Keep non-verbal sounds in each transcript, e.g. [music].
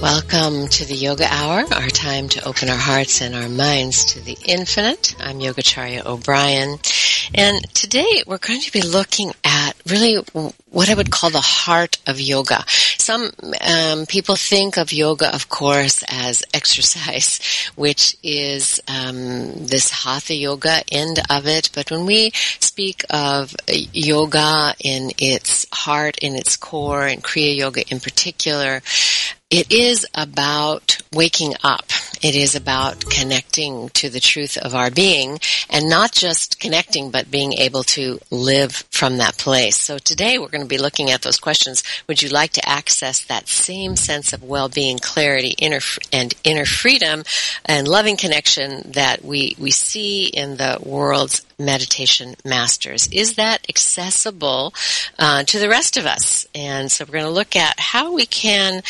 Welcome to the Yoga Hour, our time to open our hearts and our minds to the infinite. I'm Yogacharya O'Brian. And today we're going to be looking at really what I would call the heart of yoga. Some um, people think of yoga, of course, as exercise, [laughs] which is um, this hatha yoga end of it. But when we speak of yoga in its heart, in its core, and Kriya Yoga in particular, it is about waking up. It is about connecting to the truth of our being and not just connecting, but being able to live from that place. So today we're going to be looking at those questions. Would you like to access that same sense of well-being, clarity, inner, and inner freedom and loving connection that we, we see in the world's meditation masters? Is that accessible uh, to the rest of us? And so we're going to look at how we can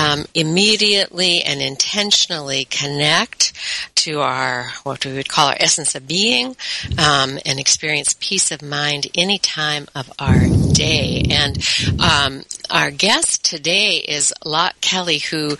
um, immediately and intentionally connect to our what we would call our essence of being um, and experience peace of mind any time of our day. And um, our guest today is Loch Kelly, who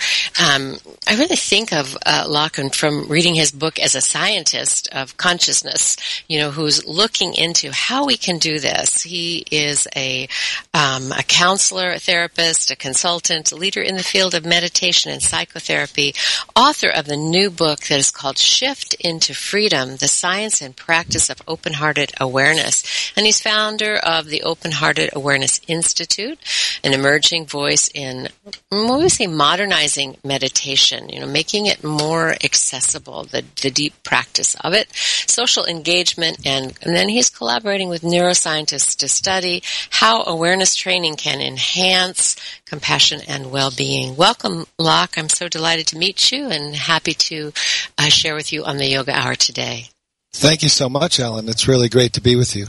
um, I really think of uh, Loch from reading his book as a scientist of consciousness. You know, who's looking into how we can do this. He is a um, a counselor, a therapist, a consultant, a leader in the field of meditation and psychotherapy, author of the new book that is called Shift into Freedom: The Science and Practice of Open-Hearted Awareness, and he's founder of the Open-Hearted Awareness Institute, an emerging voice in what we say modernizing meditation. You know, making it more accessible, the the deep practice of it, social engagement, and, and then he's collaborating with neuroscientists to study how awareness training can enhance compassion and well-being. Welcome, Loch. I'm so delighted to meet you and happy to uh, share with you on the Yoga Hour today. Thank you so much, Ellen. It's really great to be with you.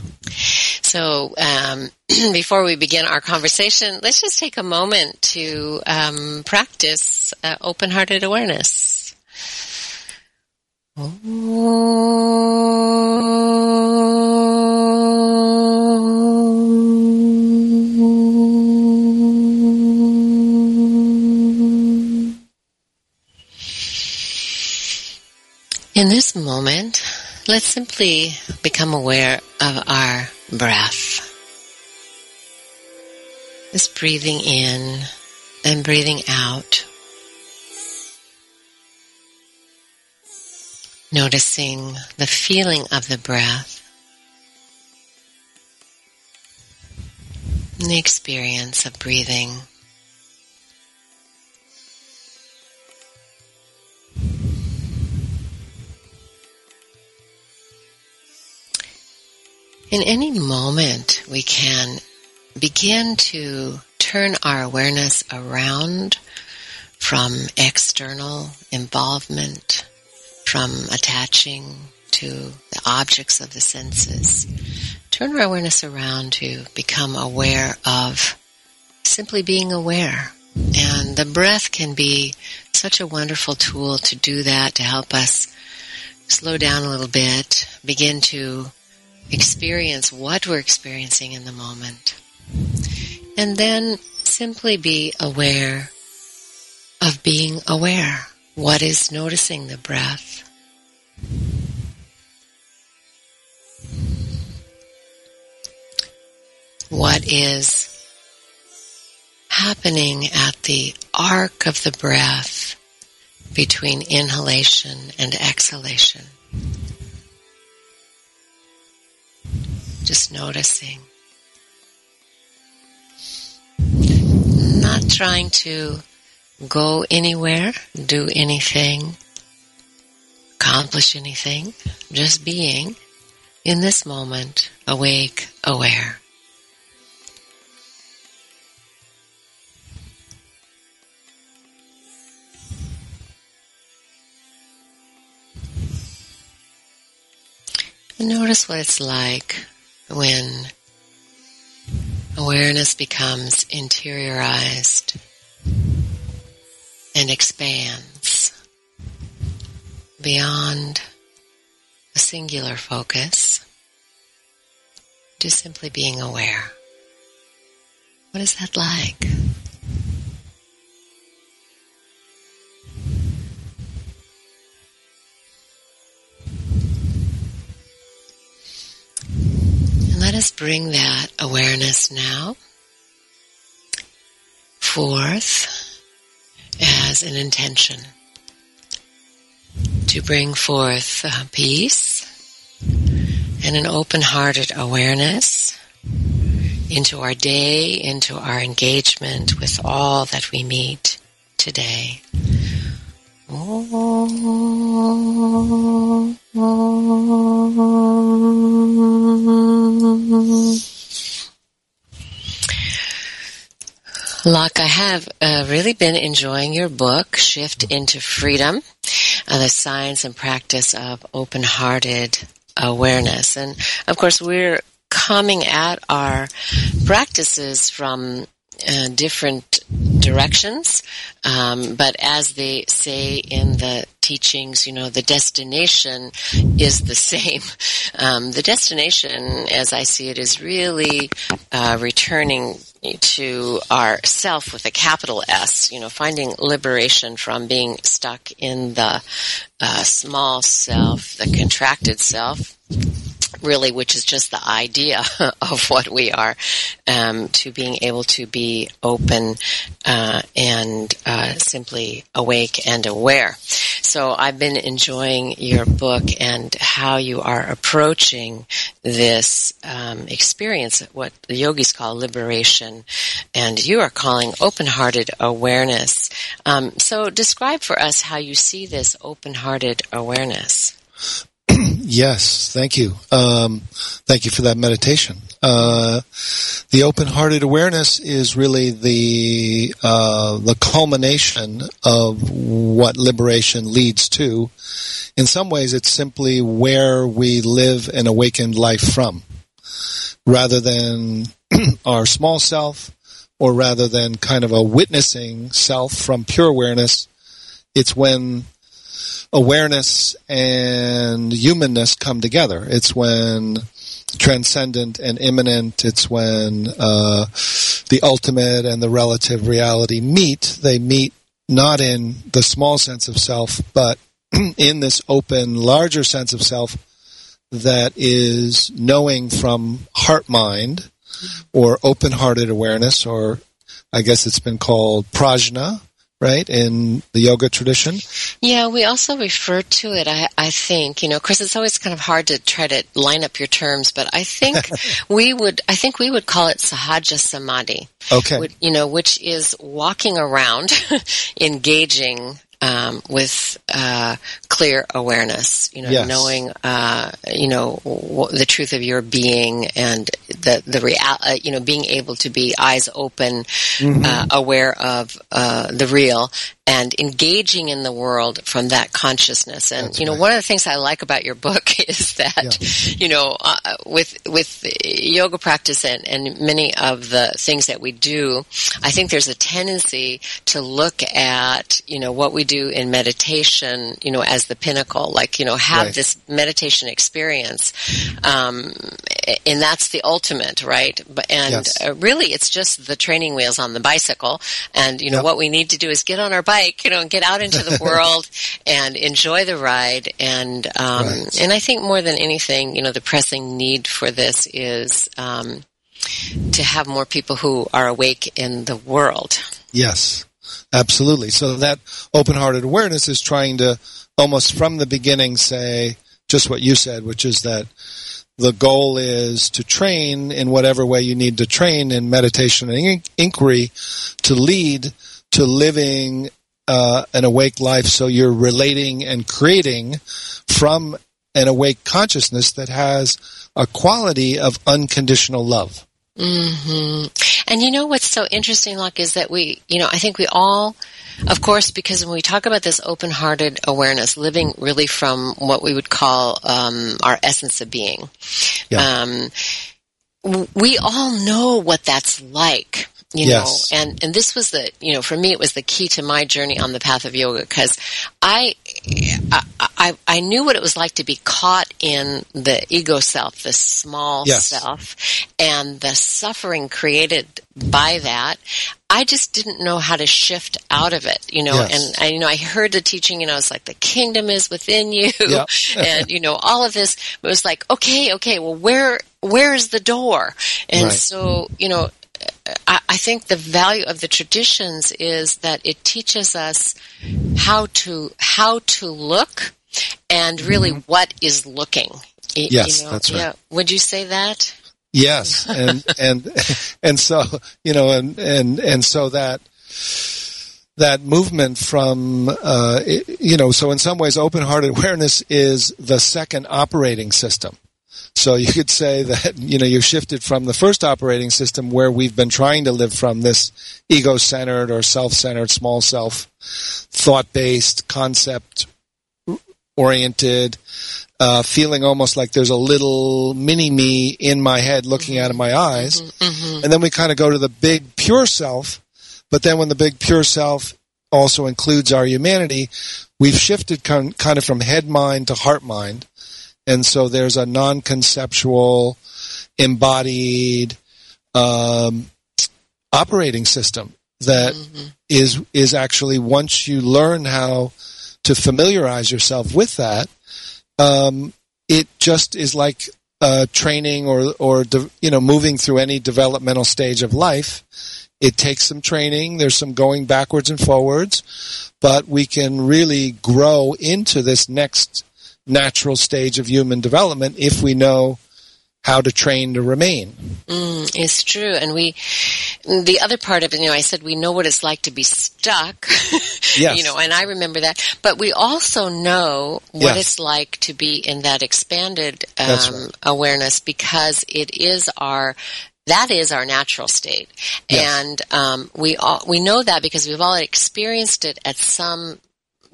So, um, [clears throat] before we begin our conversation, let's just take a moment to um, practice uh, open-hearted awareness. In this moment, let's simply become aware of our breath. Just breathing in and breathing out. Noticing the feeling of the breath. The experience of breathing. In any moment, we can begin to turn our awareness around from external involvement, from attaching to the objects of the senses. Turn our awareness around to become aware of simply being aware. And the breath can be such a wonderful tool to do that, to help us slow down a little bit, begin to experience what we're experiencing in the moment. And then simply be aware of being aware. What is noticing the breath? What is happening at the arc of the breath between inhalation and exhalation? Just noticing. Not trying to go anywhere, do anything, accomplish anything, just being in this moment, awake, aware. Notice what it's like when awareness becomes interiorized and expands beyond a singular focus to simply being aware. What is that like? Us bring that awareness now forth as an intention to bring forth uh, peace and an open-hearted awareness into our day, into our engagement with all that we meet today. Loch, I have uh, really been enjoying your book, Shift into Freedom, uh, the science and practice of open-hearted awareness. And of course, we're coming at our practices from uh, different directions, um, but as they say in the teachings, you know, the destination is the same. [laughs] Um, the destination, as I see it, is really uh, returning to our self with a capital S, you know, finding liberation from being stuck in the uh, small self, the contracted self, really, which is just the idea [laughs] of what we are, um, to being able to be open uh, and uh, simply awake and aware. So I've been enjoying your book and how you are approaching this um, experience, what the yogis call liberation, and you are calling open-hearted awareness. Um, so describe for us how you see this open-hearted awareness. [clears throat] Yes, thank you. Um, thank you for that meditation. Uh, the open-hearted awareness is really the uh, the culmination of what liberation leads to. In some ways, it's simply where we live an awakened life from, rather than [clears throat] our small self, or rather than kind of a witnessing self from pure awareness. It's when awareness and humanness come together. It's when transcendent and immanent. It's when uh, the ultimate and the relative reality meet. They meet not in the small sense of self, but [clears throat] in this open, larger sense of self that is knowing from heart mind or open hearted awareness, or I guess it's been called prajna right, in the yoga tradition? Yeah, we also refer to it, I, I think, you know, of course it's always kind of hard to try to line up your terms, but I think [laughs] we would, I think we would call it sahaja samadhi. Okay. Would, you know, which is walking around, [laughs] engaging um, with uh, clear awareness. You know, Yes. knowing uh, you know w- the truth of your being and the the real uh, you know being able to be eyes open, uh, aware of uh, the real. And engaging in the world from that consciousness, and That's you know, right. one of the things I like about your book [laughs] is that, you know, uh, with with yoga practice and, and many of the things that we do, I think there's a tendency to look at, you know, what we do in meditation, you know, as the pinnacle, like, you know, have Right. this meditation experience, um, and that's the ultimate, right? And Yes. uh, really, it's just the training wheels on the bicycle, and you know, Yep. what we need to do is get on our bike, you know, and get out into the [laughs] world and enjoy the ride. And um, Right. and I think more than anything, you know, the pressing need for this is um, to have more people who are awake in the world. Yes, absolutely. So that open-hearted awareness is trying to almost from the beginning say just what you said, which is that the goal is to train in whatever way you need to train in meditation and in- inquiry to lead to living uh, an awake life so you're relating and creating from an awake consciousness that has a quality of unconditional love. Hmm And you know what's so interesting, Loch, is that we, you know, I think we all, of course, because when we talk about this open-hearted awareness, living really from what we would call um, our essence of being, Yeah. um, we all know what that's like. You Yes. know, and, and this was the, you know, for me, it was the key to my journey on the path of yoga because I, I, I, I knew what it was like to be caught in the ego self, the small Yes. self, and the suffering created by that. I just didn't know how to shift out of it, you know, Yes. and, I, you know, I heard the teaching, you know, was like the kingdom is within you Yeah. [laughs] and, you know, all of this, it was like, okay, okay, well, where, where's the door? And Right. so, you know, I, think the value of the traditions is that it teaches us how to how to look and really what is looking. Y- Mm-hmm. Yes, that's right. Yeah. Would you say that? Yes, and [laughs] and and so you know, and and and so that that movement from uh, you know, so in some ways, open-hearted awareness is the second operating system. So you could say that you know you've shifted from the first operating system where we've been trying to live from this ego-centered or self-centered, small self, thought-based, concept-oriented, uh, feeling almost like there's a little mini me in my head looking out of my eyes. Mm-hmm. And then we kind of go to the big pure self. But then when the big pure self also includes our humanity, we've shifted kind kind of from head mind to heart mind. And so there's a non conceptual, embodied um, operating system that is is actually once you learn how to familiarize yourself with that, um, it just is like uh, training or or de- you know moving through any developmental stage of life. It takes some training. There's some going backwards and forwards, but we can really grow into this next natural stage of human development if we know how to train to remain. Mm, it's true. And we, the other part of it, you know, I said we know what it's like to be stuck. [laughs] Yes. you know, and I remember that. But we also know what Yes. it's like to be in that expanded um, right. awareness because it is our that is our natural state, Yes. and um, we all we know that because we've all experienced it at some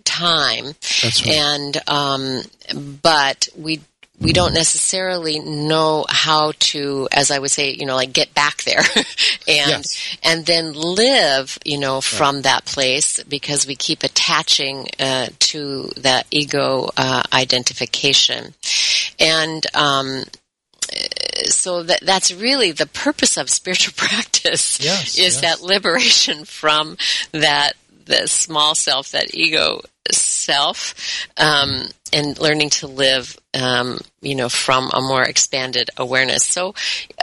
time, That's right. and um, but we we don't necessarily know how to, as I would say, you know, like get back there [laughs] and Yes. and then live, you know, from that place because we keep attaching uh, to that ego uh, identification, and um, so that that's really the purpose of spiritual [laughs] practice Yes, is yes. that liberation from that the small self, that ego self, um, and learning to live, um, you know, from a more expanded awareness. So,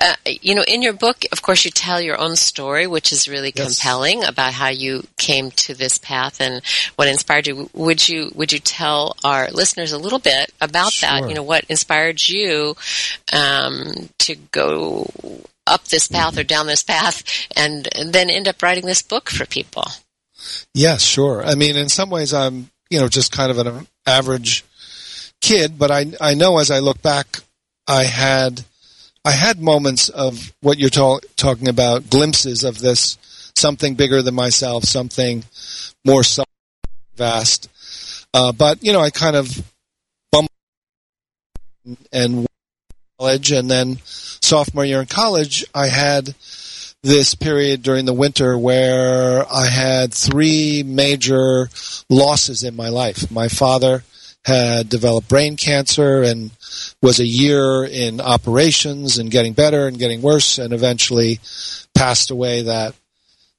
uh, you know, in your book, of course, you tell your own story, which is really Yes. compelling about how you came to this path and what inspired you. Would you would you tell our listeners a little bit about that? You know, what inspired you um, to go up this path or down this path, and, and then end up writing this book for people? Yes, sure. I mean, in some ways, I'm you know just kind of an average kid, but I I know as I look back, I had I had moments of what you're ta- talking about, glimpses of this something bigger than myself, something more vast. Uh, but you know, I kind of bumped and college, and then sophomore year in college, I had this period during the winter where I had three major losses in my life. My father had developed brain cancer and was a year in operations and getting better and getting worse and eventually passed away that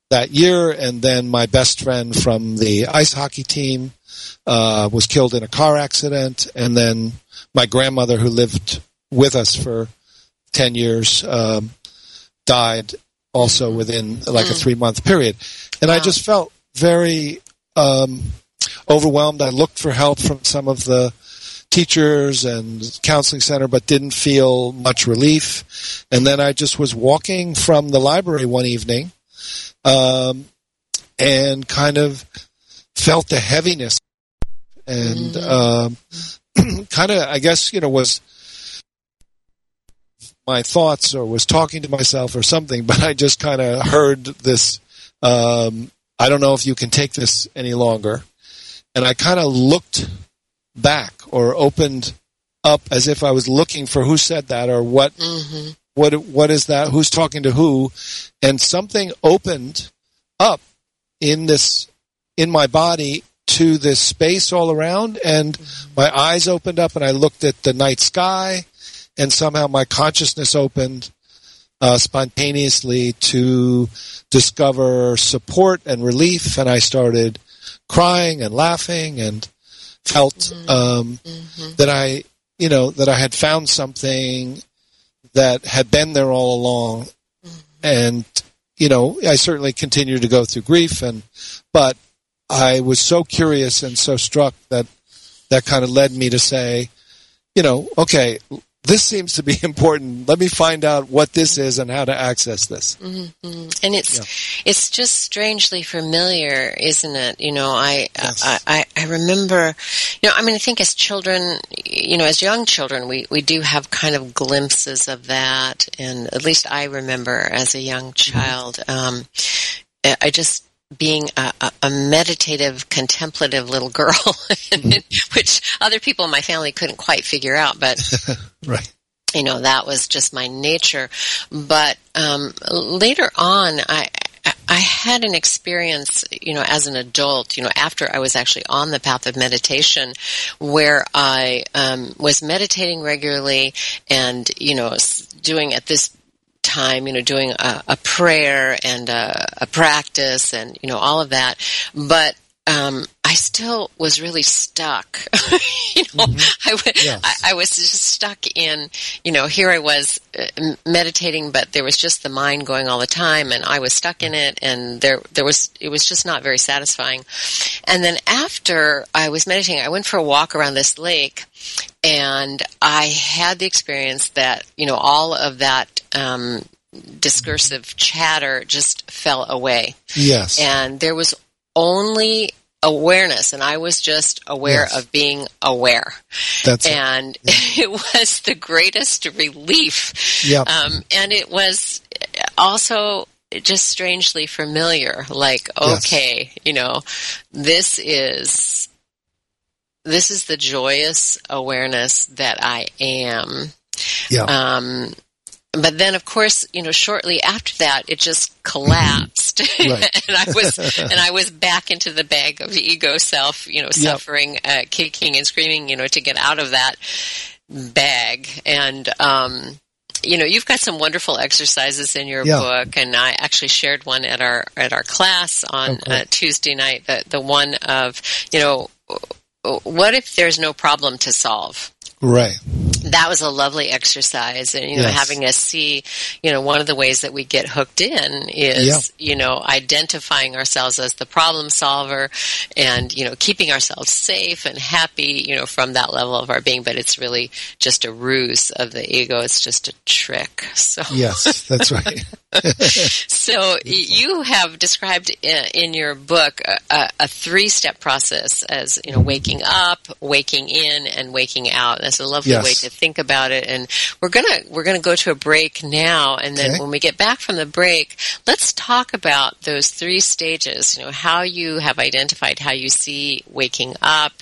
that year and then my best friend from the ice hockey team uh, was killed in a car accident and then my grandmother who lived with us for 10 years um, died also within like a mm. three month period and wow. i just felt very um, overwhelmed. I looked for help from some of the teachers and counseling center, but didn't feel much relief. And then I just was walking from the library one evening, um, and kind of felt the heaviness and, mm-hmm. um, [clears throat] kind of, I guess, you know, was my thoughts or was talking to myself or something, [laughs] but I just kind of heard this, um, I don't know if you can take this any longer and I kind of looked back or opened up as if I was looking for who said that or what mm-hmm. what what is that who's talking to who and something opened up in this in my body to this space all around and mm-hmm. my eyes opened up and I looked at the night sky and somehow my consciousness opened uh, spontaneously to discover support and relief and I started crying and laughing and felt mm-hmm. Um, mm-hmm. that I, you know, that I had found something that had been there all along. Mm-hmm. And, you know, I certainly continued to go through grief and, but I was so curious and so struck that that kind of led me to say, you know, okay, this seems to be [laughs] important. Let me find out what this is and how to access this. Mm-hmm. And it's yeah. it's just strangely familiar, isn't it? You know, I, yes. I, I I remember, you know, I mean, I think as children, you know, as young children, we we do have kind of glimpses of that, and at least I remember as a young mm-hmm. child. Mm-hmm. Um, I just being a, a, meditative, contemplative little girl, [laughs] mm-hmm. which other people in my family couldn't quite figure out. But [laughs] right. you know, that was just my nature. But um, later on, I I had an experience, you know, as an adult, you know, after I was actually on the path of meditation, where I um, was meditating regularly and, you know, doing at this time, you know, doing a, a prayer and a, a, practice and, you know, all of that. But, um, I still was really stuck. [laughs] you know, mm-hmm. I, w- yes. I, I, was just stuck in, you know, here I was uh, meditating, but there was just the mind going all the time and I was stuck in it and there, there was, it was just not very satisfying. And then after I was meditating, I went for a walk around this lake and I had the experience that, you know, all of that, um, discursive chatter just fell away. Yes. And there was only awareness and I was just aware yes. of being aware. That's and it. [laughs] it was the greatest relief. Yep. Um, and it was also just strangely familiar. Like, okay, yes. you know, this is this is the joyous awareness that I am. Yeah. Um, but then, of course, you know, shortly after that, it just collapsed, [laughs] and I was [laughs] and I was back into the bag of the ego self, you know, suffering, yep. uh, kicking and screaming, you know, to get out of that bag. And um, you know, you've got some wonderful exercises in your yeah. book, and I actually shared one at our at our class on okay. uh, Tuesday night. The the one of you know what if there's no problem to solve? Right. That was a lovely exercise and you know Yes. having us see you know one of the ways that we get hooked in is Yeah. you know identifying ourselves as the problem solver and you know keeping ourselves safe and happy you know from that level of our being but it's really just a ruse of the ego it's just a trick [laughs] so Yes, that's right. [laughs] [laughs] so you have described in your book a, a, a three-step process as you know waking up, waking in, and waking out. That's a lovely Yes. way to think about it. And we're gonna we're gonna go to a break now, and then Okay. when we get back from the break, let's talk about those three stages. You know how you have identified how you see waking up,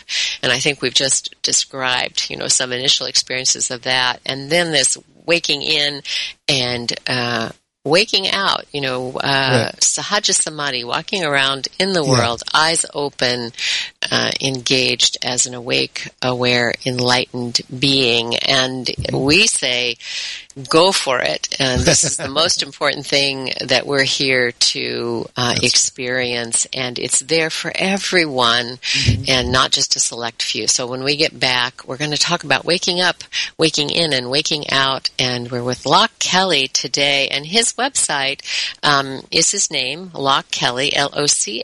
and I think we've just described you know some initial experiences of that, and then this waking in and uh, waking out, you know, uh, Right. sahaja samadhi, walking around in the Yeah. world, eyes open, uh, engaged as an awake, aware, enlightened being. And we say, go for it. And this is the most [laughs] important thing that we're here to uh, experience. And it's there for everyone and not just a select few. So when we get back, we're going to talk about waking up, waking in, and waking out. And we're with Loch Kelly today. And his website um, is his name, Loch Kelly, L-O-C-H-K-E-L-L-Y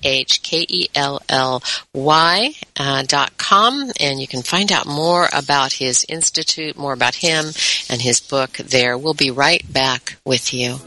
uh, dot Uh, com. And you can find out more about his institute, more about him and his book there. We'll be right back with you.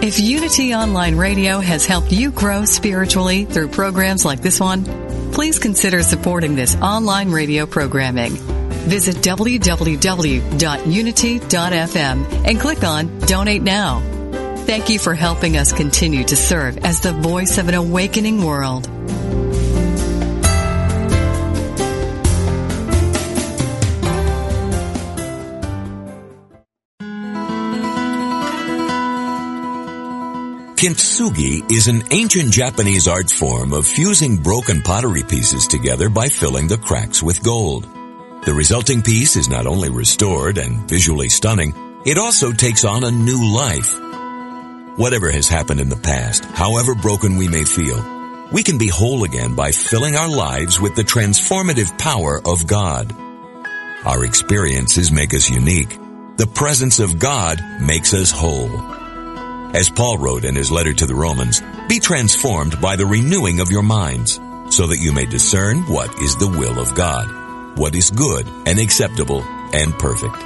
If Unity Online Radio has helped you grow spiritually through programs like this one, please consider supporting this online radio programming. Visit www.unity.fm and click on Donate Now. Thank you for helping us continue to serve as the voice of an awakening world. Kintsugi is an ancient Japanese art form of fusing broken pottery pieces together by filling the cracks with gold. The resulting piece is not only restored and visually stunning, it also takes on a new life. Whatever has happened in the past, however broken we may feel, we can be whole again by filling our lives with the transformative power of God. Our experiences make us unique. The presence of God makes us whole. As Paul wrote in his letter to the Romans, be transformed by the renewing of your minds, so that you may discern what is the will of God, what is good and acceptable and perfect.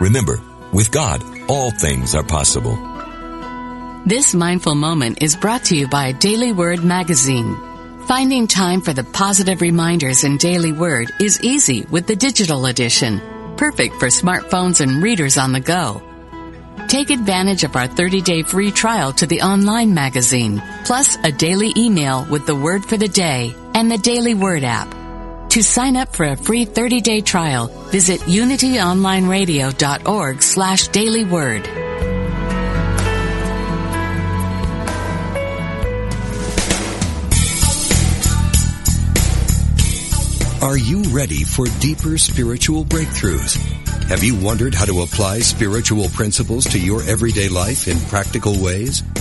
Remember, with God, all things are possible. This mindful moment is brought to you by Daily Word Magazine. Finding time for the positive reminders in Daily Word is easy with the digital edition, perfect for smartphones and readers on the go. Take advantage of our 30-day free trial to the online magazine, plus a daily email with the word for the day and the Daily Word app. To sign up for a free 30-day trial, visit unityonlineradio.org slash dailyword. Are you ready for deeper spiritual breakthroughs? Have you wondered how to apply spiritual principles to your everyday life in practical ways?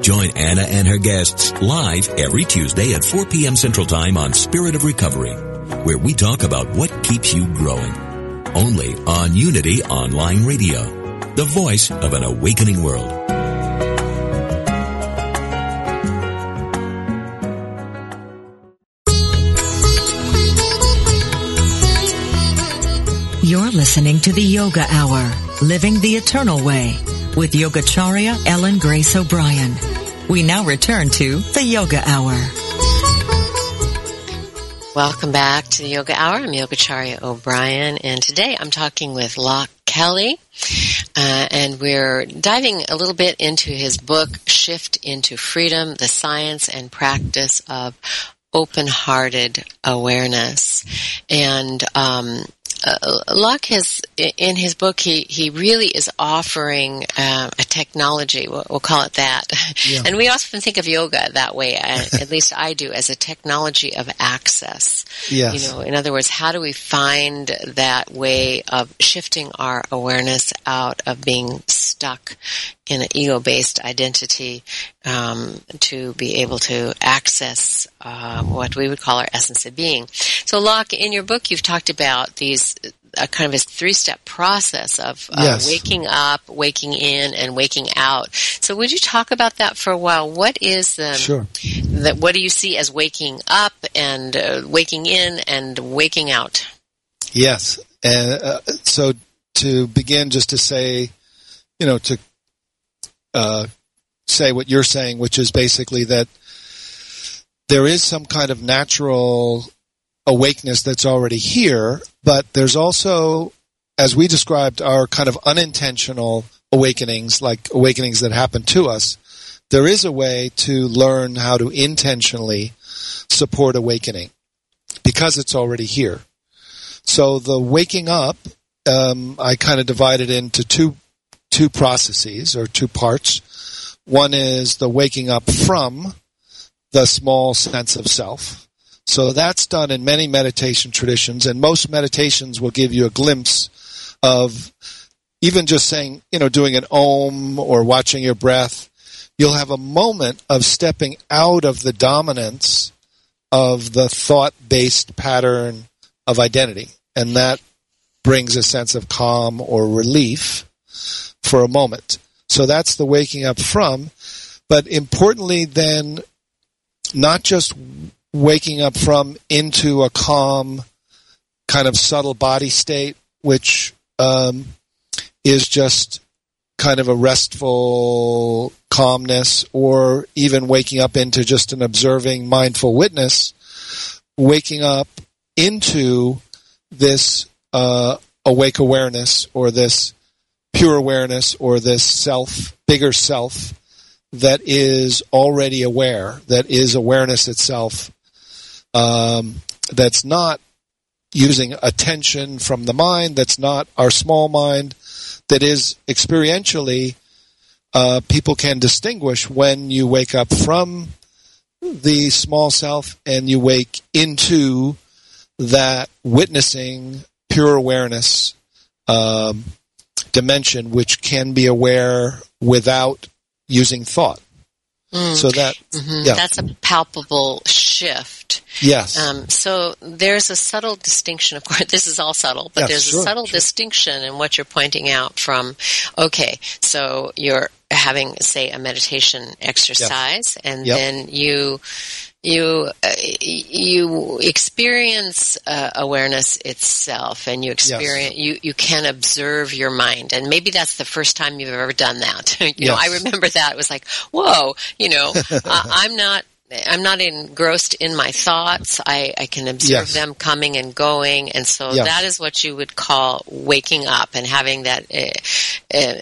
Join Anna and her guests live every Tuesday at 4 p.m. Central Time on Spirit of Recovery, where we talk about what keeps you growing. Only on Unity Online Radio, the voice of an awakening world. You're listening to the Yoga Hour, Living the Eternal Way, with Yogacharya Ellen Grace O'Brian. We now return to the Yoga Hour. Welcome back to the Yoga Hour. I'm Yogacharya O'Brian, and today I'm talking with Loch Kelly, uh, and we're diving a little bit into his book, Shift into Freedom, the Science and Practice of Open-Hearted Awareness. And um, uh, Loch has in his book he he really is offering uh, a technology we'll, we'll, call it that yeah. and we often think of yoga that way uh, at least I do as a technology of access yes. you know in other words how do we find that way of shifting our awareness out of being stuck in an ego-based identity um, to be able to access uh, what we would call our essence of being. So, Loch, in your book, you've talked about these a kind of a three-step process of uh, yes. waking up, waking in, and waking out. So, would you talk about that for a while? What is the, sure. the what do you see as waking up and uh, waking in and waking out? Yes, and uh, so to begin, just to say, you know, to uh, say what you're saying, which is basically that there is some kind of natural awakeness that's already here, but there's also, as we described, our kind of unintentional awakenings, like awakenings that happen to us. There is a way to learn how to intentionally support awakening because it's already here. So the waking up, um, I kind of divided into two two processes or two parts. One is the waking up from the small sense of self. So that's done in many meditation traditions, and most meditations will give you a glimpse of even just saying, you know, doing an om or watching your breath. You'll have a moment of stepping out of the dominance of the thought based pattern of identity. And that brings a sense of calm or relief for a moment. So that's the waking up from. But importantly, then, not just waking up from into a calm, kind of subtle body state, which um, is just kind of a restful calmness, or even waking up into just an observing, mindful witness, waking up into this uh, awake awareness or this pure awareness or this self, bigger self that is already aware, that is awareness itself, um, that's not using attention from the mind, that's not our small mind, that is experientially, uh, people can distinguish when you wake up from the small self and you wake into that witnessing pure awareness um, dimension which can be aware without using thought. Mm. So that mm-hmm. yeah. that's a palpable shift. Yes. Um, so there's a subtle distinction. Of course, [laughs] this is all subtle, but yes, there's sure, a subtle sure. distinction in what you're pointing out. From okay, so you're having say a meditation exercise, and Yep. then you you uh, you experience uh, awareness itself and you experience you you can observe your mind. And maybe that's the first time you've ever done that. [laughs] You know i remember that. It was like whoa you know [laughs] I, i'm not I'm not engrossed in my thoughts. I, I can observe Yes. them coming and going, and so Yes. that is what you would call waking up and having that uh, uh,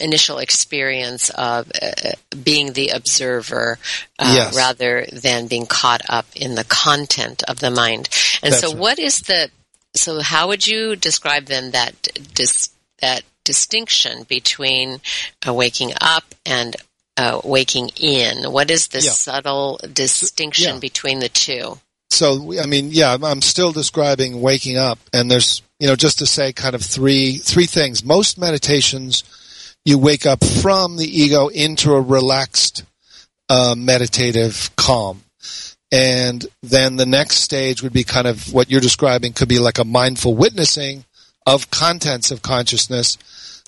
initial experience of uh, being the observer uh, Yes. rather than being caught up in the content of the mind. And That's so, right. what is the so? How would you describe then that dis, that distinction between uh, waking up and uh, waking in. What is the Yeah. subtle distinction Yeah. between the two? So, I mean, yeah, I'm- I'm still describing waking up, and there's, you know, just to say kind of three, three things. Most meditations, you wake up from the ego into a relaxed, uh, meditative calm. And then the next stage would be kind of what you're describing could be like a mindful witnessing of contents of consciousness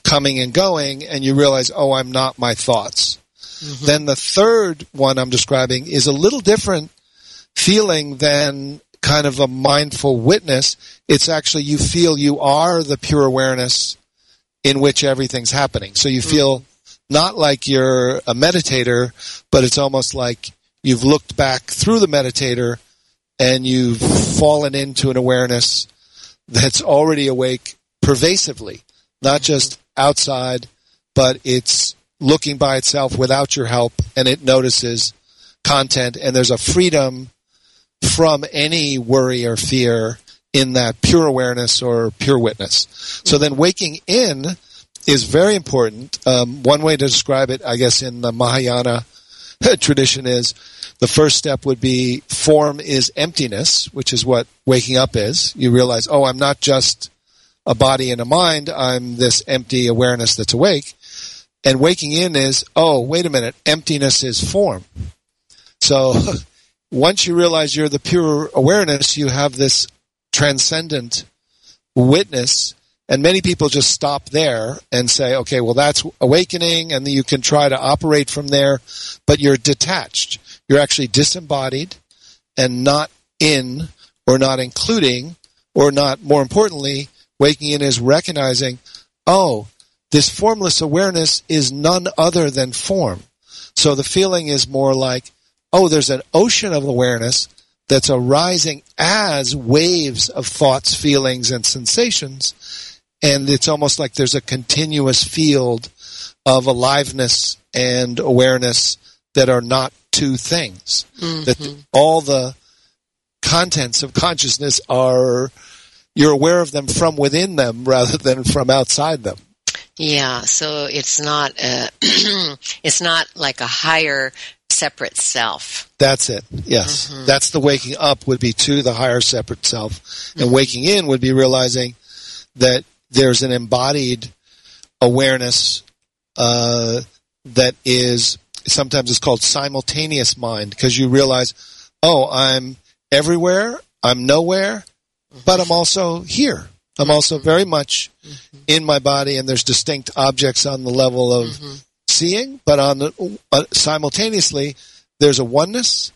coming and going, and you realize, oh, I'm not my thoughts. Mm-hmm. Then the third one I'm describing is a little different feeling than kind of a mindful witness. It's actually you feel you are the pure awareness in which everything's happening. So you mm. feel not like you're a meditator, but it's almost like you've looked back through the meditator and you've fallen into an awareness that's already awake pervasively, not mm-hmm. just outside, but it's looking by itself without your help and it notices content and there's a freedom from any worry or fear in that pure awareness or pure witness. So then waking in is very important. Um, one way to describe it, I guess, in the Mahayana [laughs] tradition is the first step would be form is emptiness, which is what waking up is. You realize, oh, I'm not just a body and a mind. I'm this empty awareness that's awake. And waking in is, oh, wait a minute, emptiness is form. So [laughs] once you realize you're the pure awareness, you have this transcendent witness. And many people just stop there and say, okay, well, that's awakening. And you can try to operate from there, but you're detached. You're actually disembodied and not in or not including or not, more importantly, waking in is recognizing, oh, this formless awareness is none other than form. So the feeling is more like, oh, there's an ocean of awareness that's arising as waves of thoughts, feelings, and sensations. And it's almost like there's a continuous field of aliveness and awareness that are not two things. Mm-hmm. That all the contents of consciousness are, you're aware of them from within them rather than from outside them. Yeah, so it's not a, [clears throat] it's not like a higher separate self. That's it. Yes. Mm-hmm. That's the waking up would be to the higher separate self. And mm-hmm. waking in would be realizing that there's an embodied awareness uh, that is sometimes it's called simultaneous mind because you realize, oh, I'm everywhere, I'm nowhere, but I'm mm-hmm. also here. I'm also very much in my body, and there's distinct objects on the level of seeing, but on the uh, simultaneously there's a oneness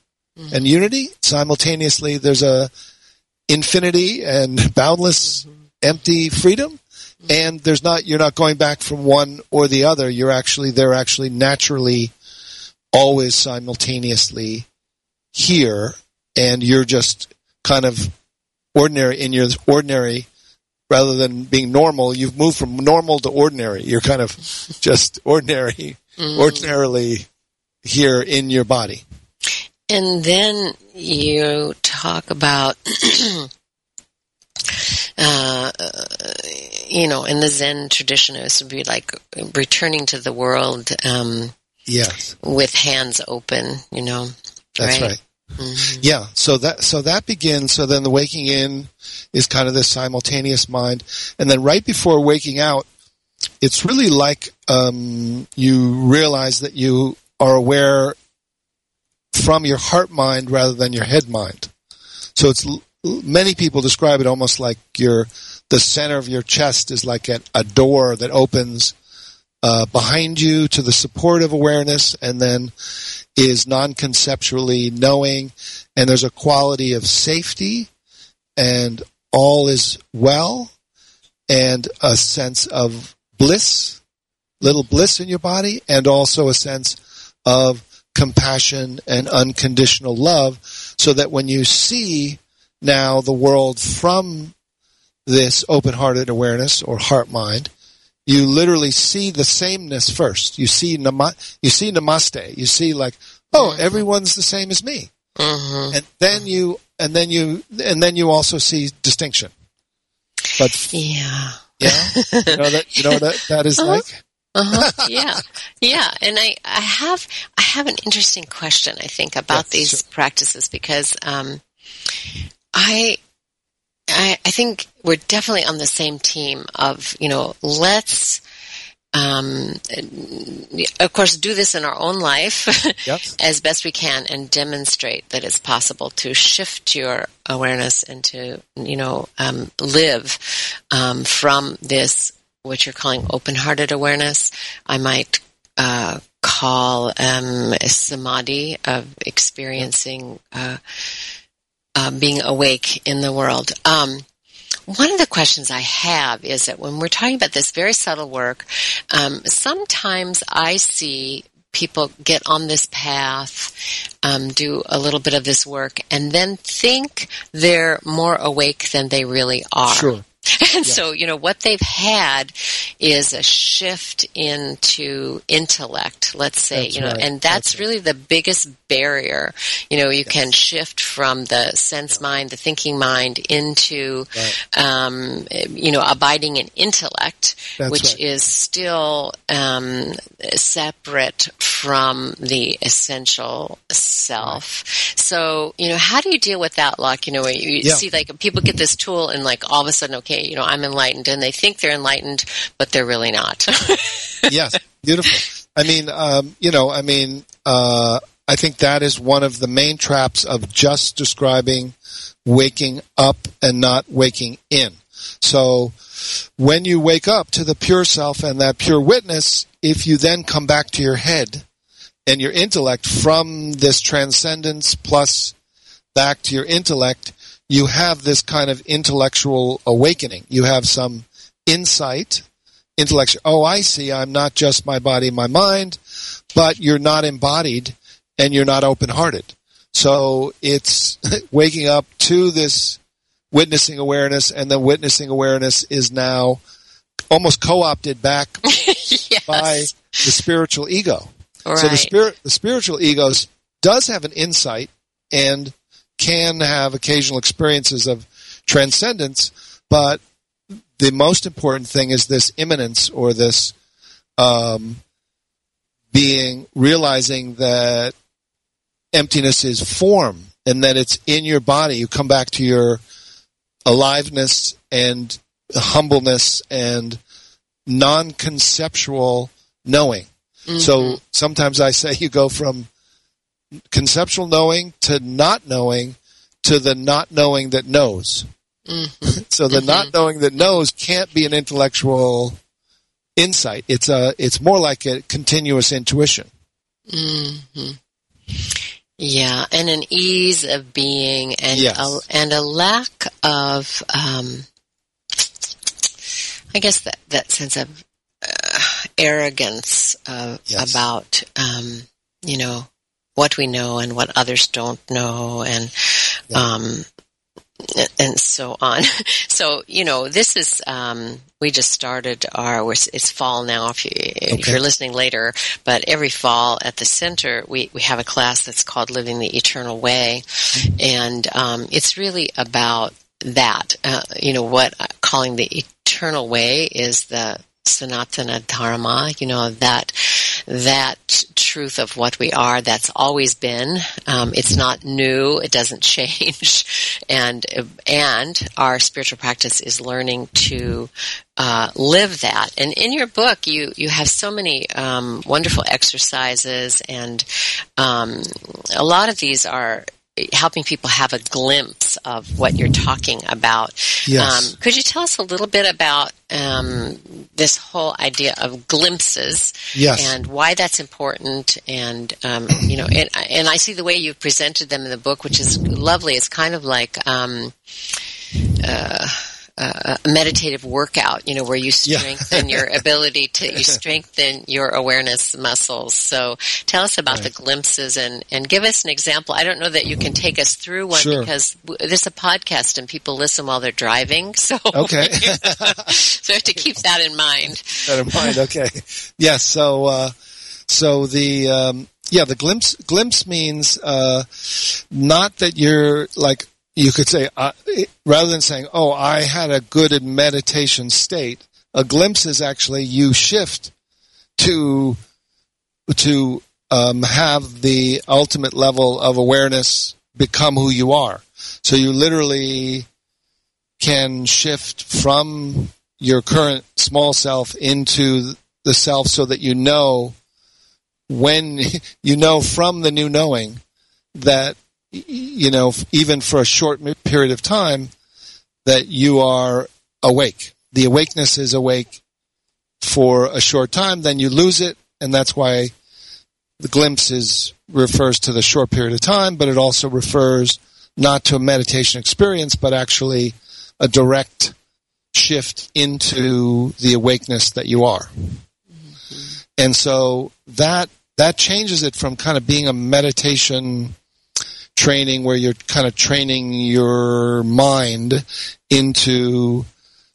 and unity. Simultaneously, there's a infinity and boundless empty freedom. And there's not, you're not going back from one or the other. You're actually, they're actually naturally always simultaneously here. And you're just kind of ordinary in your ordinary rather than being normal. You've moved from normal to ordinary. You're kind of [laughs] just ordinary, ordinarily here in your body. And then you talk about, [clears throat] uh, you know, in the Zen tradition, it would be like returning to the world um, Yes. with hands open. You know, That's right. Yeah. So that so that begins. So then the waking in is kind of this simultaneous mind, and then right before waking out, it's really like um, you realize that you are aware from your heart mind rather than your head mind. So it's many people describe it almost like your the center of your chest is like a, a door that opens uh, behind you to the support of awareness, and then is non-conceptually knowing, and there's a quality of safety, and all is well, and a sense of bliss, little bliss in your body, and also a sense of compassion and unconditional love, so that when you see now the world from this open-hearted awareness or heart mind, you literally see the sameness first. You see nama, you see namaste. You see like, oh, everyone's the same as me. And then you, and then you, and then you also see distinction. But Yeah. Yeah, you know that you know that that is Uh-huh. like. Uh-huh. [laughs] yeah, yeah, and I, I have I have an interesting question. I think about Yes, these sure. practices because um, I, I I think we're definitely on the same team of you know let's um, of course do this in our own life [laughs] Yep. as best we can and demonstrate that it's possible to shift your awareness and to you know um, live um, from this what you're calling open-hearted awareness. I might uh, call um, samadhi of experiencing uh, uh, being awake in the world. Um, one of the questions I have is that when we're talking about this very subtle work, um, sometimes I see people get on this path, um, do a little bit of this work, and then think they're more awake than they really are. Sure. [laughs] And so, you know, what they've had is a shift into intellect, let's say, That's you know, right. and that's, That's right. really the biggest barrier. You know, you can shift from the sense mind, the thinking mind into, Right. um, you know, abiding in intellect, That's which right. is still, um, separate from the essential self. So, you know, how do you deal with that, Like, You know, where you Yeah. see like people get this tool and like all of a sudden, okay, you know, I'm enlightened and they think they're enlightened, but they're really not. [laughs] yes, beautiful. I mean, um, you know, I mean, uh, I think that is one of the main traps of just describing waking up and not waking in. So when you wake up to the pure self and that pure witness, if you then come back to your head and your intellect from this transcendence plus back to your intellect, you have this kind of intellectual awakening. You have some insight intellectual. Oh, I see. I'm not just my body, my mind, but you're not embodied and you're not open hearted. So it's [laughs] waking up to this witnessing awareness and the witnessing awareness is now almost co-opted back [laughs] yes. by the spiritual ego. right. So the spirit, the spiritual ego does have an insight and can have occasional experiences of transcendence, but the most important thing is this immanence or this um, being realizing that emptiness is form and that it's in your body. You come back to your aliveness and humbleness and non-conceptual knowing. Mm-hmm. So sometimes I say [laughs] you go from conceptual knowing to not knowing to the not knowing that knows. Mm-hmm. [laughs] so the not mm-hmm. knowing that knows can't be an intellectual insight. It's a it's more like a continuous intuition. hmm Yeah, and an ease of being, and Yes. a, and a lack of, um, I guess that that sense of uh, arrogance uh, Yes. about, um, you know, what we know and what others don't know, and Yeah. um, and so on. [laughs] So you know, this is um, we just started our. It's fall now. If you if Okay. you're listening later, but every fall at the center we we have a class that's called Living the Eternal Way, and um, it's really about that. Uh, you know what uh, calling the eternal way is the Sanatana Dharma. You know that that truth of what we are that's always been. Um, it's not new. It doesn't [laughs] change, and and our spiritual practice is learning to uh, live that. And in your book, you you have so many um, wonderful exercises, and um, a lot of these are helping people have a glimpse of what you're talking about. Yes. Um, could you tell us a little bit about um, this whole idea of glimpses Yes. and why that's important? And um, you know, and, and I see the way you've presented them in the book, which is lovely. It's kind of like. Um, uh, uh, a meditative workout, you know, where you Yeah. strengthen your [laughs] ability to, you strengthen your awareness muscles. So tell us about the glimpses and, and give us an example. I don't know that you can take us through one Sure. because this is a podcast and people listen while they're driving. [laughs] So, Okay. [laughs] so I have to keep that in mind. Better mind. Okay. Yes. so, uh, so the, um, yeah, the glimpse, glimpse means, uh, not that you're like, you could say, uh, rather than saying, oh, I had a good meditation state, A glimpse is actually you shift to to um, have the ultimate level of awareness become who you are. So you literally can shift from your current small self into the self so that you know when [laughs] you know from the new knowing that you know even for a short period of time that you are awake. The awakeness is awake for a short time then you lose it and that's why the glimpse is refers to the short period of time but it also refers not to a meditation experience but actually a direct shift into the awakeness that you are. Mm-hmm. And so that that changes it from kind of being a meditation training where you're kind of training your mind into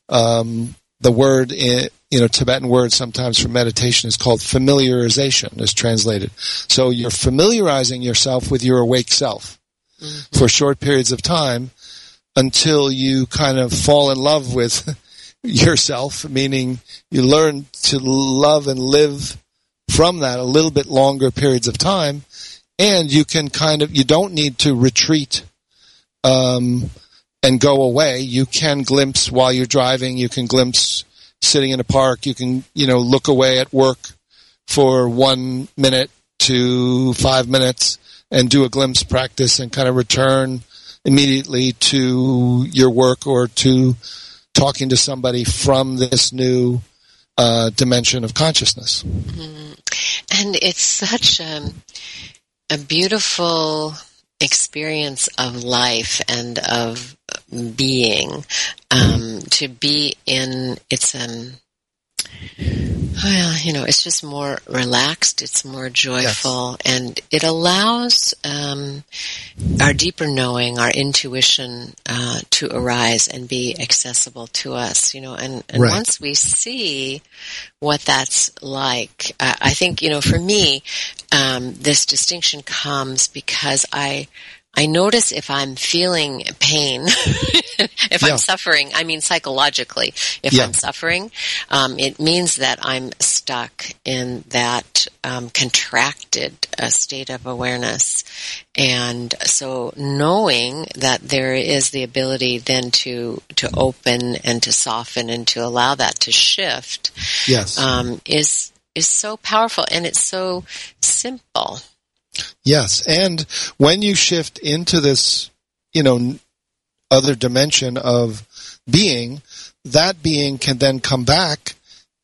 um, the word in, you know Tibetan word sometimes for meditation is called familiarization is translated. So you're familiarizing yourself with your awake self mm-hmm. for short periods of time until you kind of fall in love with [laughs] yourself, meaning you learn to love and live from that a little bit longer periods of time, and you can kind of you don't need to retreat um, and go away. You can glimpse while you're driving. You can glimpse sitting in a park. You can you know look away at work for one minute to five minutes and do a glimpse practice and kind of return immediately to your work or to talking to somebody from this new uh, dimension of consciousness. Mm-hmm. And it's such a, a beautiful experience of life and of being um, to be in its um, well, you know, it's just more relaxed. It's more joyful, yes. and it allows um, our deeper knowing, our intuition, uh, to arise and be accessible to us. You know, and, and right. once we see what that's like, uh, I think you know, for me, um, this distinction comes because I I notice if I'm feeling pain, [laughs] if yeah. I'm suffering, I mean psychologically, if yeah. I'm suffering, um, it means that I'm stuck in that um, contracted uh, state of awareness. And so knowing that there is the ability then to, to open and to soften and to allow that to shift yes. Um, is, is so powerful and it's so simple. Yes, and when you shift into this, you know, other dimension of being, that being can then come back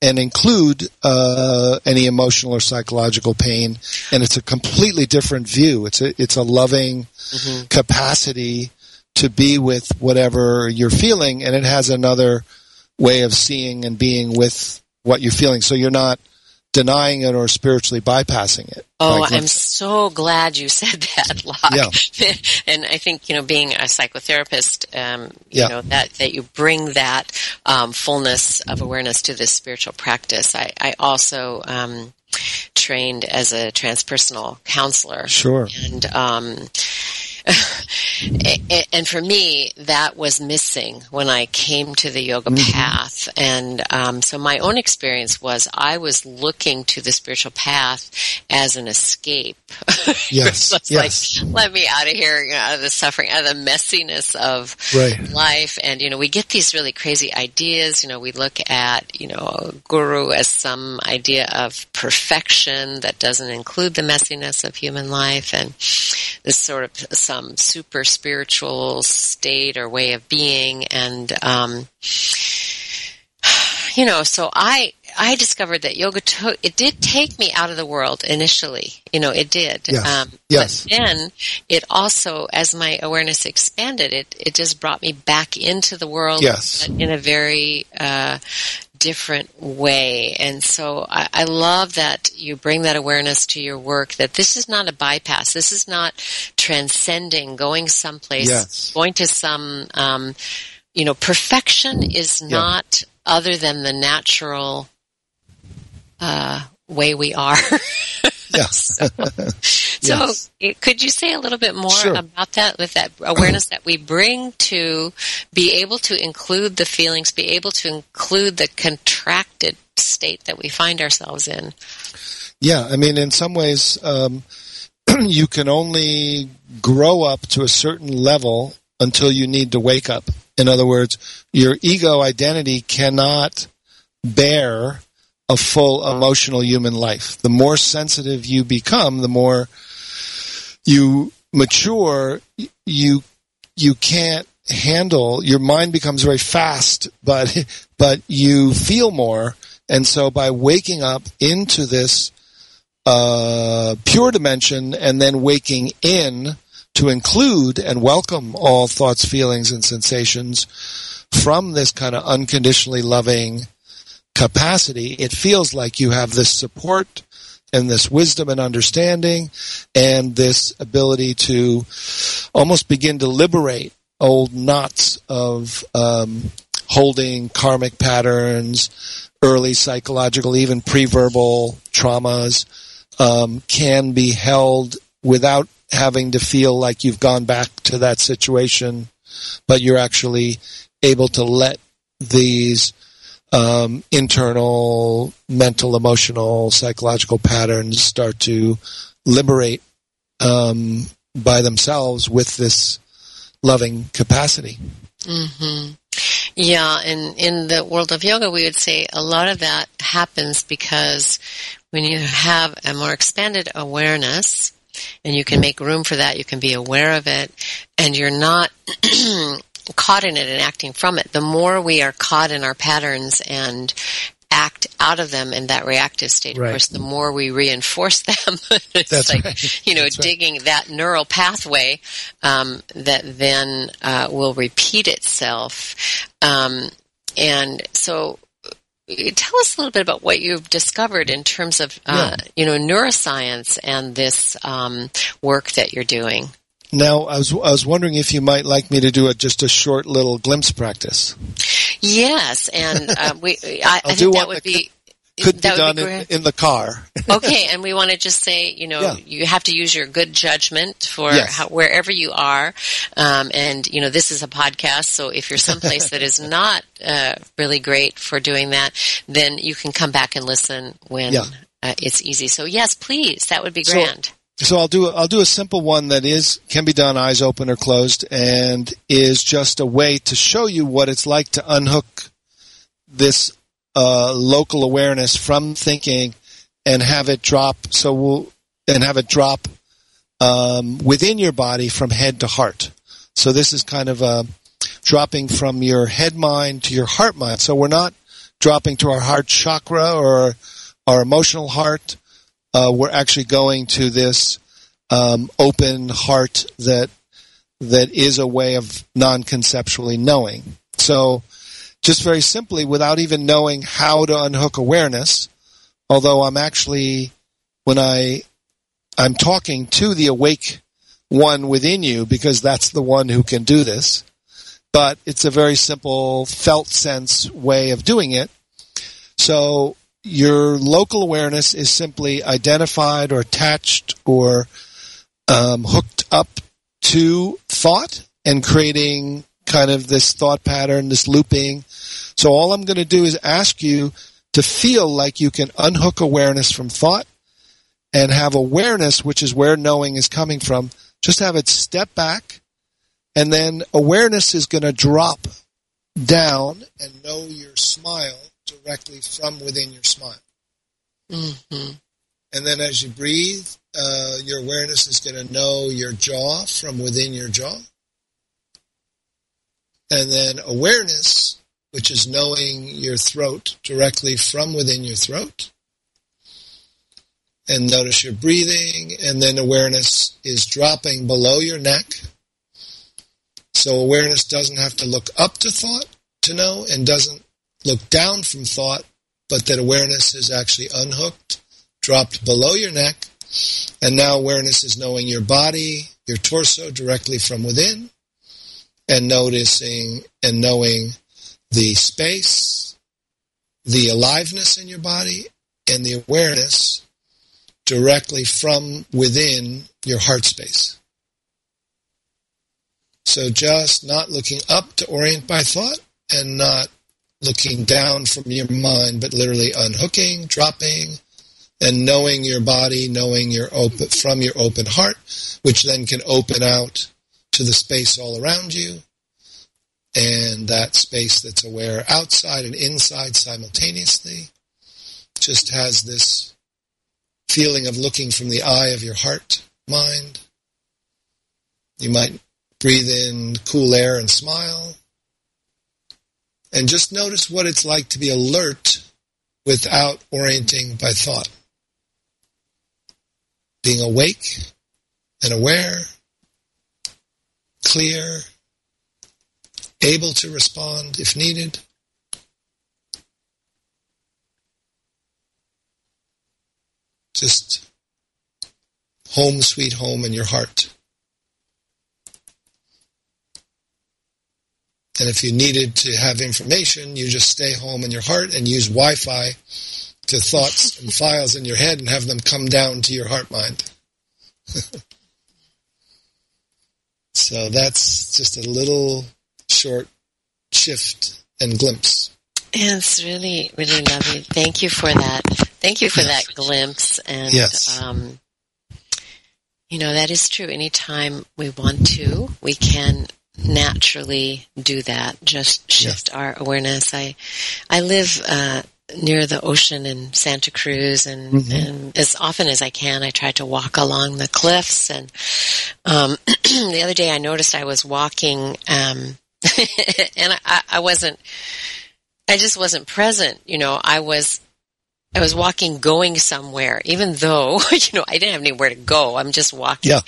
and include uh, any emotional or psychological pain, and it's a completely different view. It's a it's a loving mm-hmm. capacity to be with whatever you're feeling, and it has another way of seeing and being with what you're feeling. So you're not denying it or spiritually bypassing it. Oh, I'm so glad you said [laughs] that, Loch. Yeah. [laughs] and I think, you know, being a psychotherapist, um, you yeah. know, that, that you bring that um, fullness of awareness to this spiritual practice. I, I also um, trained as a transpersonal counselor. Sure. And, um, [laughs] and for me, that was missing when I came to the yoga mm-hmm. path. And um, so my own experience was I was looking to the spiritual path as an escape. [laughs] Yes, yes. Like, let me out of here, you know, out of the suffering, out of the messiness of right. life. And you know, we get these really crazy ideas. You know, we look at you know guru as some idea of perfection that doesn't include the messiness of human life, and this sort of some super spiritual state or way of being and um, [sighs] you know so i i discovered that yoga took it did take me out of the world initially you know it did yes. Um, yes. but then it also as my awareness expanded it it just brought me back into the world yes. in a very uh, different way. And so I, I, love that you bring that awareness to your work that this is not a bypass. This is not transcending, going someplace, yes. going to some, um, you know, perfection is not other than the natural uh, way we are. [laughs] [laughs] [laughs] Yes. so, so could you say a little bit more Sure. about that with that awareness that we bring to be able to include the feelings, be able to include the contracted state that we find ourselves in? Yeah, I mean, in some ways, um, [clears throat] you can only grow up to a certain level until you need to wake up. In other words, your ego identity cannot bear a full emotional human life. The more sensitive you become, the more you mature, you you can't handle your mind becomes very fast, but but you feel more, and so by waking up into this uh, pure dimension and then waking in to include and welcome all thoughts, feelings, and sensations from this kind of unconditionally loving capacity, it feels like you have this support and this wisdom and understanding and this ability to almost begin to liberate old knots of um, holding karmic patterns, early psychological, even pre-verbal traumas um, can be held without having to feel like you've gone back to that situation, but you're actually able to let these um, internal, mental, emotional, psychological patterns start to liberate um, by themselves with this loving capacity. hmm Yeah, and in the world of yoga, we would say a lot of that happens because when you have a more expanded awareness, and you can make room for that, you can be aware of it, and you're not [clears throat] caught in it and acting from it. The more we are caught in our patterns and act out of them in that reactive state, Right. of course, the more we reinforce [laughs] them. it's That's like, right. you know, That's right. digging that neural pathway um, that then uh, will repeat itself. Um, and so, uh, tell us a little bit about what you've discovered in terms of, uh, you know, neuroscience and this um, work that you're doing. Now, I was I was wondering if you might like me to do a, just a short little glimpse practice. Yes, and uh, [laughs] we, I, do think that would be. Could be that would done be in, in the car. [laughs] okay, and we want to just say, you know, Yeah. you have to use your good judgment for Yes. how, wherever you are. Um, and, you know, this is a podcast, so if you're someplace that is [laughs] not uh, really great for doing that, then you can come back and listen when Yeah. uh, it's easy. So, yes, please, that would be grand. So I'll do I'll do a simple one that is can be done eyes open or closed and is just a way to show you what it's like to unhook this uh, local awareness from thinking and have it drop so we'll and have it drop um, within your body from head to heart. So this is kind of a dropping from your head mind to your heart mind. So we're not dropping to our heart chakra or our emotional heart uh, we're actually going to this um, open heart that that is a way of non-conceptually knowing. So, just very simply, without even knowing how to unhook awareness, although I'm actually when I I'm talking to the awake one within you because that's the one who can do this. But it's a very simple felt sense way of doing it. So your local awareness is simply identified or attached or um, hooked up to thought and creating kind of this thought pattern, this looping. So all I'm going to do is ask you to feel like you can unhook awareness from thought and have awareness, which is where knowing is coming from. Just have it step back and then awareness is going to drop down and know your smile directly from within your smile. hmm And then as you breathe, uh, your awareness is going to know your jaw from within your jaw. And then awareness, which is knowing your throat directly from within your throat. And notice your breathing, and then awareness is dropping below your neck. So awareness doesn't have to look up to thought to know, and doesn't look down from thought, but that awareness is actually unhooked dropped below your neck, and now awareness is knowing your body, your torso directly from within, and noticing and knowing the space, the aliveness in your body, and the awareness directly from within your heart space. So just not looking up to orient by thought and not looking down from your mind, but literally unhooking, dropping, and knowing your body, knowing your open from your open heart, which then can open out to the space all around you, and that space that's aware outside and inside simultaneously just has this feeling of looking from the eye of your heart, mind. You might breathe in cool air and smile. And just notice what it's like to be alert without orienting by thought. Being awake and aware, clear, able to respond if needed. Just home sweet home in your heart. And if you needed to have information, you just stay home in your heart and use Wi-Fi to thoughts [laughs] and files in your head and have them come down to your heart mind. [laughs] so that's just a little short shift and glimpse. It's really, really lovely. Thank you for that. Thank you for yes. that glimpse. And, yes. um, you know, that is true. Anytime we want to, we can naturally do that. Just shift yes. our awareness. I, I live, uh, near the ocean in Santa Cruz and, mm-hmm. and as often as I can I try to walk along the cliffs and um, [clears throat] the other day I noticed I was walking um, [laughs] and I, I wasn't I just wasn't present you know I was I was walking going somewhere, even though, [laughs] you know, I didn't have anywhere to go. I'm just walking. Yeah.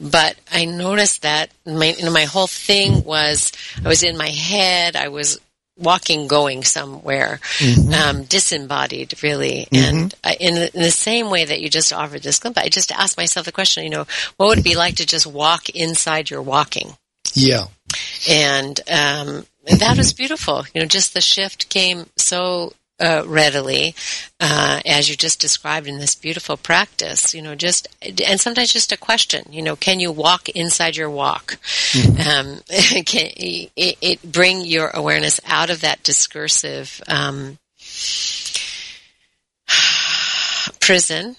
But I noticed that my, you know, my whole thing was, I was in my head, I was walking going somewhere, mm-hmm. um, disembodied really. Mm-hmm. And I, in, the, in the same way that you just offered this glimpse, I just asked myself the question, you know, what would it be like to just walk inside your walking? Yeah. And, um, that was beautiful. You know, just the shift came so uh, readily, uh, as you just described in this beautiful practice. You know, just and sometimes just a question. You know, can you walk inside your walk? Mm-hmm. Um, [laughs] can it, it, bring your awareness out of that discursive um, [sighs] prison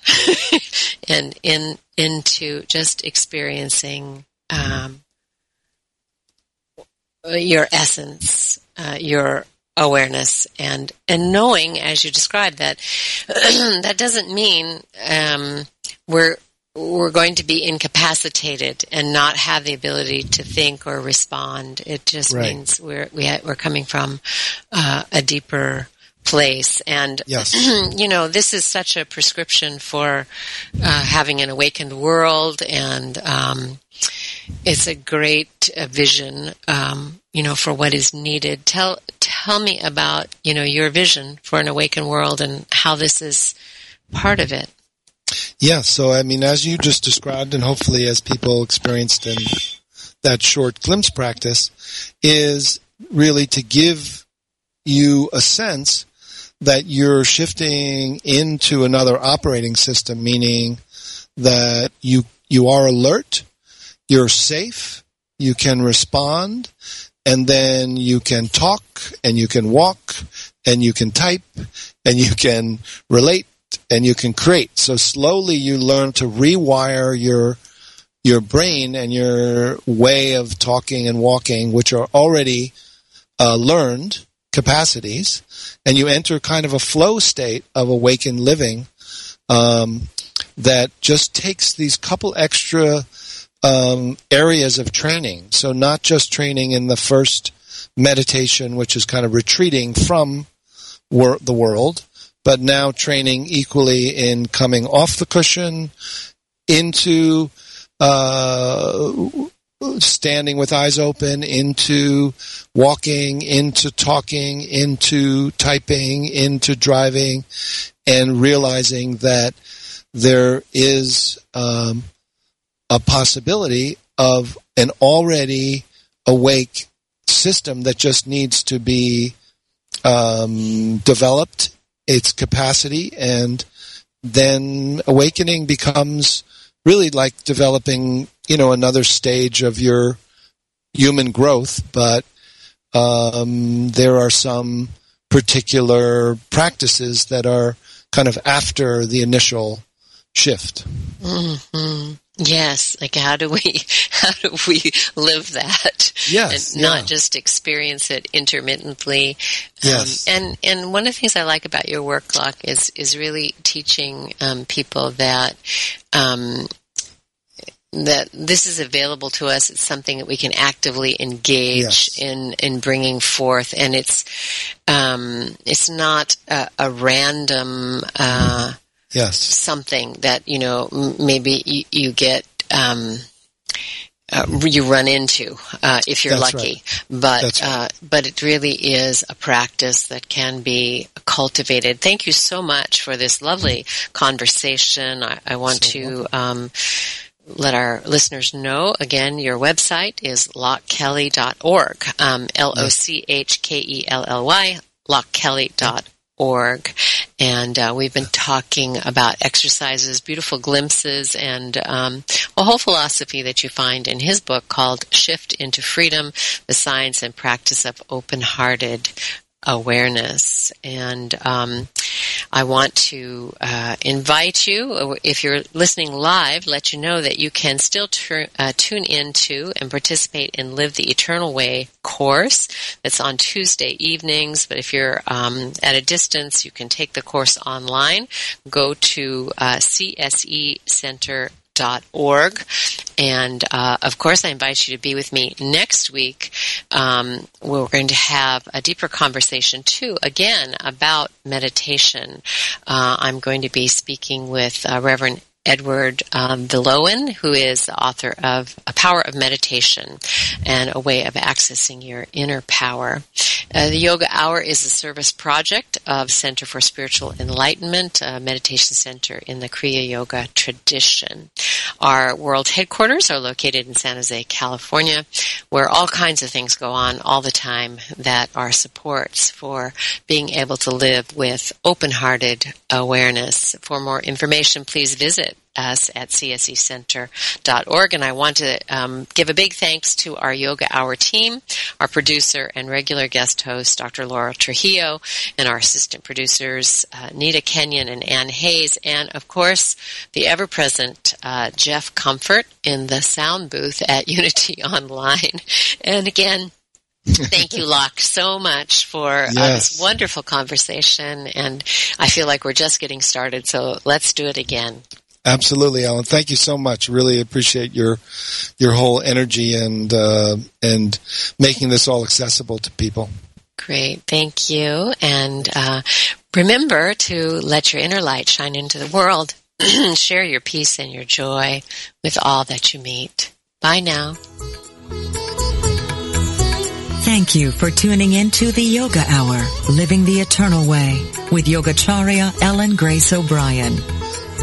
[laughs] and in into just experiencing um, your essence, uh, your awareness and and knowing as you described that [clears throat] that doesn't mean um, we're we're going to be incapacitated and not have the ability to think or respond. It just right. means we're we are coming from uh, a deeper place. And [clears throat] yes. you know, this is such a prescription for uh, having an awakened world, and um, it's a great uh, vision um, you know, for what is needed. Tell tell me about you know your vision for an awakened world and how this is part of it. Yeah, so I mean, as you just described, and hopefully as people experienced in that short glimpse practice, is really to give you a sense that you're shifting into another operating system, meaning that you you are alert, you're safe, you can respond, and then you can talk and you can walk and you can type and you can relate and you can create. So slowly you learn to rewire your your brain and your way of talking and walking, which are already uh, learned capacities, and you enter kind of a flow state of awakened living um, that just takes these couple extra um, areas of training. So not just training in the first meditation, which is kind of retreating from wor- the world, but now training equally in coming off the cushion into uh, standing with eyes open, into walking, into talking, into typing, into driving, and realizing that there is um, a possibility of an already awake system that just needs to be um, developed, its capacity, and then awakening becomes really like developing, you know, another stage of your human growth. But um, there are some particular practices that are kind of after the initial shift. Mm-hmm. Yes, like how do we [laughs] how do we live that? Yes, and not yeah. just experience it intermittently. Yes, um, and and one of the things I like about your work, Loch, is is really teaching um, people that. Um, that this is available to us. It's something that we can actively engage yes. in in bringing forth, and it's um, it's not a, a random. Uh, yes. something that you know maybe you, you get um, uh, you run into uh, if you're That's lucky. Right. But right. uh, but it really is a practice that can be cultivated. Thank you so much for this lovely conversation. I, I want so to. Um, let our listeners know again your website is lochkelly.org um, l-o-c-h-k-e-l-l-y lochkelly.org org. And uh, we've been talking about exercises beautiful glimpses and um, a whole philosophy that you find in his book called shift into freedom the science and practice of open-hearted awareness. And um, I want to uh, invite you, if you're listening live, let you know that you can still tur- uh, tune into and participate in Live the Eternal Way course that's on Tuesday evenings. But if you're um, at a distance, you can take the course online. Go to uh, CSE Center org. And uh, of course, I invite you to be with me next week. Um, we're going to have a deeper conversation too, again about meditation. Uh, I'm going to be speaking with uh, Reverend Edward um, Viljoen, who is the author of A Power of Meditation and a way of accessing your inner power. Uh, the Yoga Hour is a service project of Center for Spiritual Enlightenment, a meditation center in the Kriya Yoga tradition. Our world headquarters are located in San Jose, California, where all kinds of things go on all the time that are supports for being able to live with open-hearted awareness. For more information, please visit us at csecenter.org. And I want to um, give a big thanks to our Yoga Hour team, our producer and regular guest host, Dr. Laura Trujillo, and our assistant producers, uh, Nita Kenyon and Ann Hayes, and of course, the ever-present uh, Jeff Comfort in the sound booth at [laughs] Unity Online. And again, Thank you, Loch, so much for yes. uh, this wonderful conversation. And I feel like we're just getting started, so let's do it again. Absolutely, Ellen. Thank you so much. Really appreciate your your whole energy and uh, and making this all accessible to people. Great, thank you. And uh, remember to let your inner light shine into the world. [clears throat] Share your peace and your joy with all that you meet. Bye now. Thank you for tuning in to the Yoga Hour, Living the Eternal Way with Yogacharya Ellen Grace O'Brian.